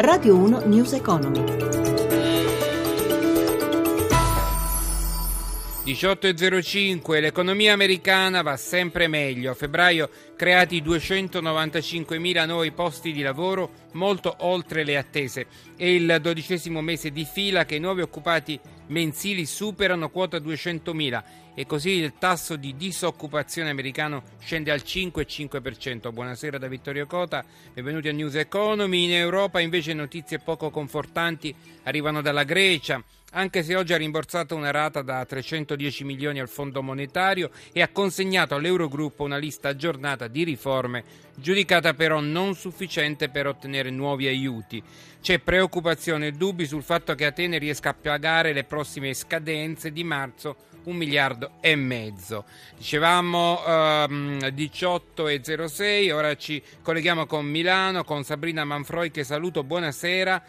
Radio 1 News Economy. 18.05 l'economia americana va sempre meglio. A febbraio creati 295.000 nuovi posti di lavoro, molto oltre le attese. È il dodicesimo mese di fila che i nuovi occupati mensili superano quota 200.000 e così il tasso di disoccupazione americano scende al 5,5%. Buonasera da Vittorio Cota, benvenuti a News Economy. In Europa invece notizie poco confortanti arrivano dalla Grecia anche se oggi ha rimborsato una rata da 310 milioni al Fondo Monetario e ha consegnato all'Eurogruppo una lista aggiornata di riforme, giudicata però non sufficiente per ottenere nuovi aiuti. C'è preoccupazione e dubbi sul fatto che Atene riesca a pagare le prossime scadenze di marzo un miliardo e mezzo. Dicevamo um, 18.06, ora ci colleghiamo con Milano, con Sabrina Manfroi che saluto, buonasera.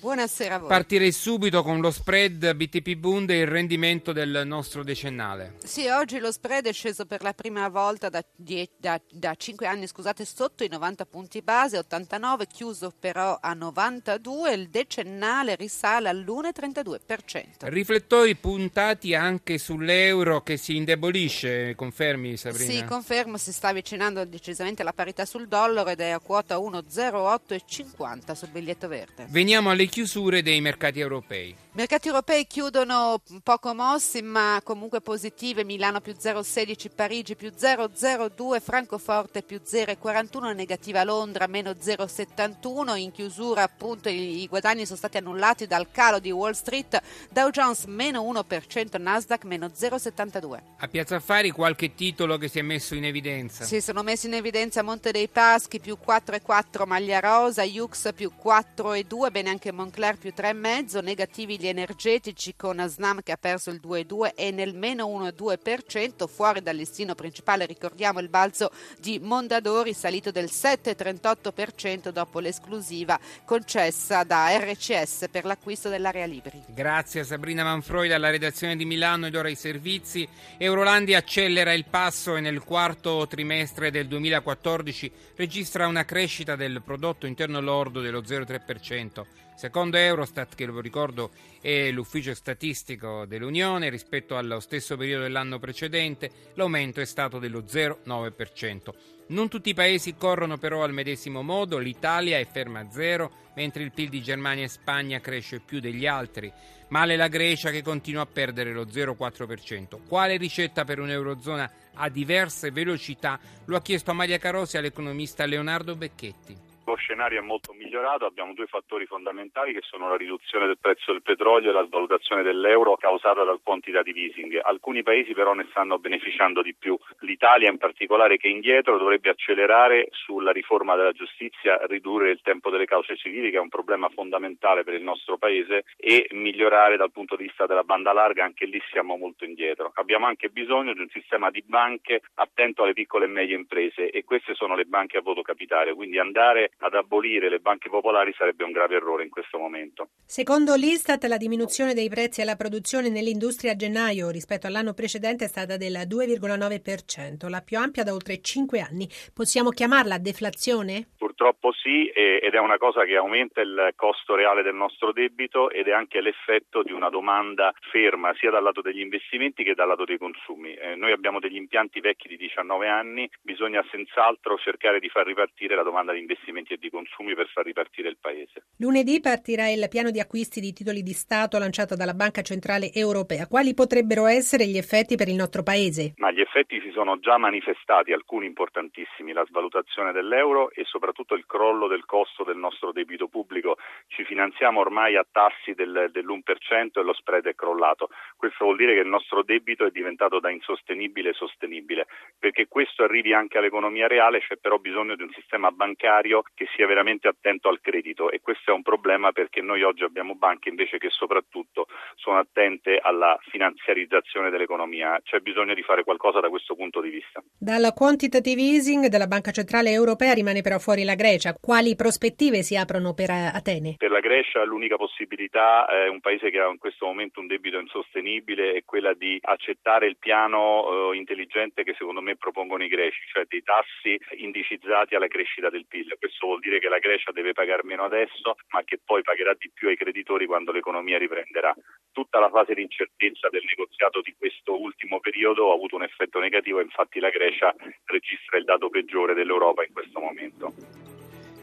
Buonasera a voi. Partirei subito con lo spread BTP Bund e il rendimento del nostro decennale. Sì, oggi lo spread è sceso per la prima volta da, da, da 5 anni scusate, sotto i 90 punti base, 89, chiuso però a 92, il decennale risale all'1,32%. Riflettori puntati anche sull'euro che si indebolisce, confermi Sabrina? Sì, confermo, si sta avvicinando decisamente alla parità sul dollaro ed è a quota 1,0850 sul biglietto verde. Veniamo alle chiusure dei mercati europei. I mercati europei chiudono poco mossi ma comunque positive, Milano più 0,16, Parigi più 0,02, Francoforte più 0,41, negativa Londra meno 0,71, in chiusura appunto i, guadagni sono stati annullati dal calo di Wall Street, Dow Jones meno 1%, Nasdaq meno 0,72. A Piazza Affari qualche titolo che si è messo in evidenza? Sì, sono messi in evidenza Monte dei Paschi più 4,4, Maglia Rosa, Jux più 4,2, bene anche Moncler più 3,5, negativi gli energetici con Snam che ha perso il 2,2 e nel meno 1,2%, fuori dal listino principale ricordiamo il balzo di Mondadori salito del 7,38% dopo l'esclusiva concessa da RCS per l'acquisto dell'area Libri. Grazie a Sabrina Manfroi dalla redazione di Milano ed ora i servizi. Eurolandia accelera il passo e nel quarto trimestre del 2014 registra una crescita del prodotto interno lordo dello 0,3%. Secondo Eurostat, che lo ricordo è l'ufficio statistico dell'Unione, rispetto allo stesso periodo dell'anno precedente, l'aumento è stato dello 0,9%. Non tutti i paesi corrono però al medesimo modo, l'Italia è ferma a zero, mentre il PIL di Germania e Spagna cresce più degli altri. Male la Grecia che continua a perdere lo 0,4%. Quale ricetta per un'Eurozona a diverse velocità? Lo ha chiesto a Maria Carosi all'economista Leonardo Becchetti lo scenario è molto migliorato, abbiamo due fattori fondamentali che sono la riduzione del prezzo del petrolio e la svalutazione dell'euro causata dal quantitative easing. Alcuni paesi però ne stanno beneficiando di più. L'Italia in particolare che è indietro dovrebbe accelerare sulla riforma della giustizia, ridurre il tempo delle cause civili che è un problema fondamentale per il nostro paese e migliorare dal punto di vista della banda larga, anche lì siamo molto indietro. Abbiamo anche bisogno di un sistema di banche attento alle piccole e medie imprese e queste sono le banche a voto capitale, quindi andare ad abolire le banche popolari sarebbe un grave errore in questo momento. Secondo l'Istat la diminuzione dei prezzi alla produzione nell'industria a gennaio rispetto all'anno precedente è stata del 2,9%, la più ampia da oltre 5 anni. Possiamo chiamarla deflazione? Purtroppo sì, ed è una cosa che aumenta il costo reale del nostro debito ed è anche l'effetto di una domanda ferma sia dal lato degli investimenti che dal lato dei consumi. Eh, noi abbiamo degli impianti vecchi di 19 anni, bisogna senz'altro cercare di far ripartire la domanda di investimenti e di consumi per far ripartire il Paese. Lunedì partirà il piano di acquisti di titoli di Stato lanciato dalla Banca Centrale Europea. Quali potrebbero essere gli effetti per il nostro Paese? Ma gli effetti si sono già manifestati, alcuni importantissimi, la svalutazione dell'euro e soprattutto soprattutto il crollo del costo del nostro debito pubblico. Ci finanziamo ormai a tassi del, dell'1% e lo spread è crollato. Questo vuol dire che il nostro debito è diventato da insostenibile sostenibile. Perché questo arrivi anche all'economia reale c'è però bisogno di un sistema bancario che sia veramente attento al credito e questo è un problema perché noi oggi abbiamo banche invece che soprattutto sono attente alla finanziarizzazione dell'economia. C'è bisogno di fare qualcosa da questo punto di vista. Dalla quantitative easing della Banca Centrale Europea rimane però fuori la Grecia. Quali prospettive si aprono per Atene? Per la Grecia l'unica possibilità è un paese che ha in questo momento un debito insostenibile sostenibile è quella di accettare il piano eh, intelligente che secondo me propongono i greci, cioè dei tassi indicizzati alla crescita del PIL. Questo vuol dire che la Grecia deve pagare meno adesso, ma che poi pagherà di più ai creditori quando l'economia riprenderà. Tutta la fase di incertezza del negoziato di questo ultimo periodo ha avuto un effetto negativo, infatti la Grecia registra il dato peggiore dell'Europa in questo momento.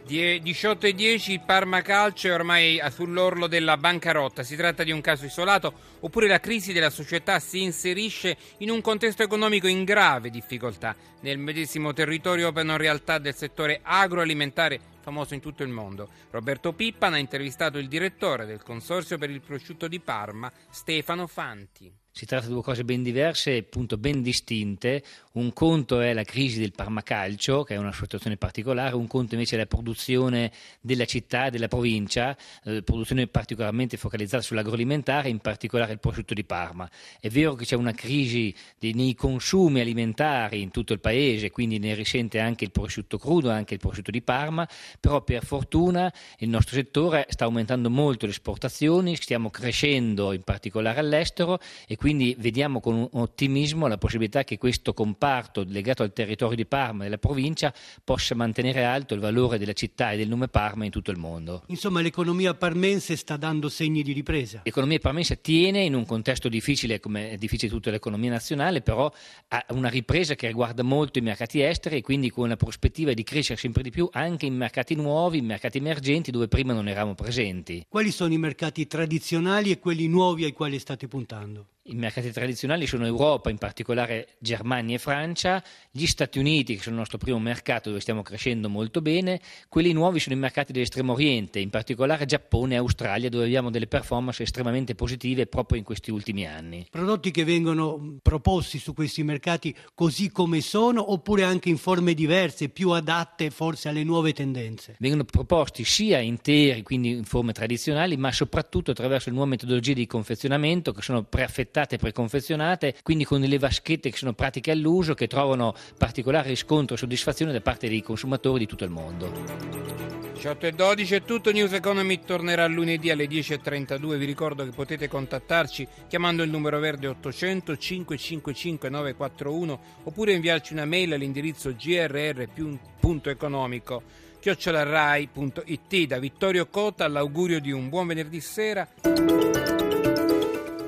18 e 10 il Parma Calcio è ormai sull'orlo della bancarotta. Si tratta di un caso isolato oppure la crisi della società si inserisce in un contesto economico in grave difficoltà. Nel medesimo territorio operano realtà del settore agroalimentare famoso in tutto il mondo. Roberto Pippan ha intervistato il direttore del Consorzio per il prosciutto di Parma, Stefano Fanti. Si tratta di due cose ben diverse, appunto ben distinte. Un conto è la crisi del Parmacalcio, che è una situazione particolare, un conto invece è la produzione della città della provincia, eh, produzione particolarmente focalizzata sull'agroalimentare, in particolare il prosciutto di Parma. È vero che c'è una crisi di, nei consumi alimentari in tutto il paese, quindi ne risente anche il prosciutto crudo, anche il prosciutto di Parma, però per fortuna il nostro settore sta aumentando molto le esportazioni, stiamo crescendo in particolare all'estero e quindi quindi vediamo con ottimismo la possibilità che questo comparto legato al territorio di Parma e della provincia possa mantenere alto il valore della città e del nome Parma in tutto il mondo. Insomma, l'economia parmense sta dando segni di ripresa. L'economia parmense tiene in un contesto difficile, come è difficile tutta l'economia nazionale, però ha una ripresa che riguarda molto i mercati esteri e quindi con la prospettiva di crescere sempre di più anche in mercati nuovi, in mercati emergenti dove prima non eravamo presenti. Quali sono i mercati tradizionali e quelli nuovi ai quali state puntando? I mercati tradizionali sono Europa, in particolare Germania e Francia, gli Stati Uniti, che sono il nostro primo mercato dove stiamo crescendo molto bene, quelli nuovi sono i mercati dell'estremo oriente, in particolare Giappone e Australia, dove abbiamo delle performance estremamente positive proprio in questi ultimi anni. Prodotti che vengono proposti su questi mercati così come sono, oppure anche in forme diverse, più adatte forse alle nuove tendenze? Vengono proposti sia interi, quindi in forme tradizionali, ma soprattutto attraverso le nuove metodologie di confezionamento che sono preaffettate affettate preconfezionate, quindi con delle vaschette che sono pratiche all'uso, che trovano particolare riscontro e soddisfazione da parte dei consumatori di tutto il mondo. 18 e 12 è tutto, News Economy tornerà lunedì alle 10.32, vi ricordo che potete contattarci chiamando il numero verde 800 555 941 oppure inviarci una mail all'indirizzo grr.economico chiocciolarai.it da Vittorio Cota l'augurio di un buon venerdì sera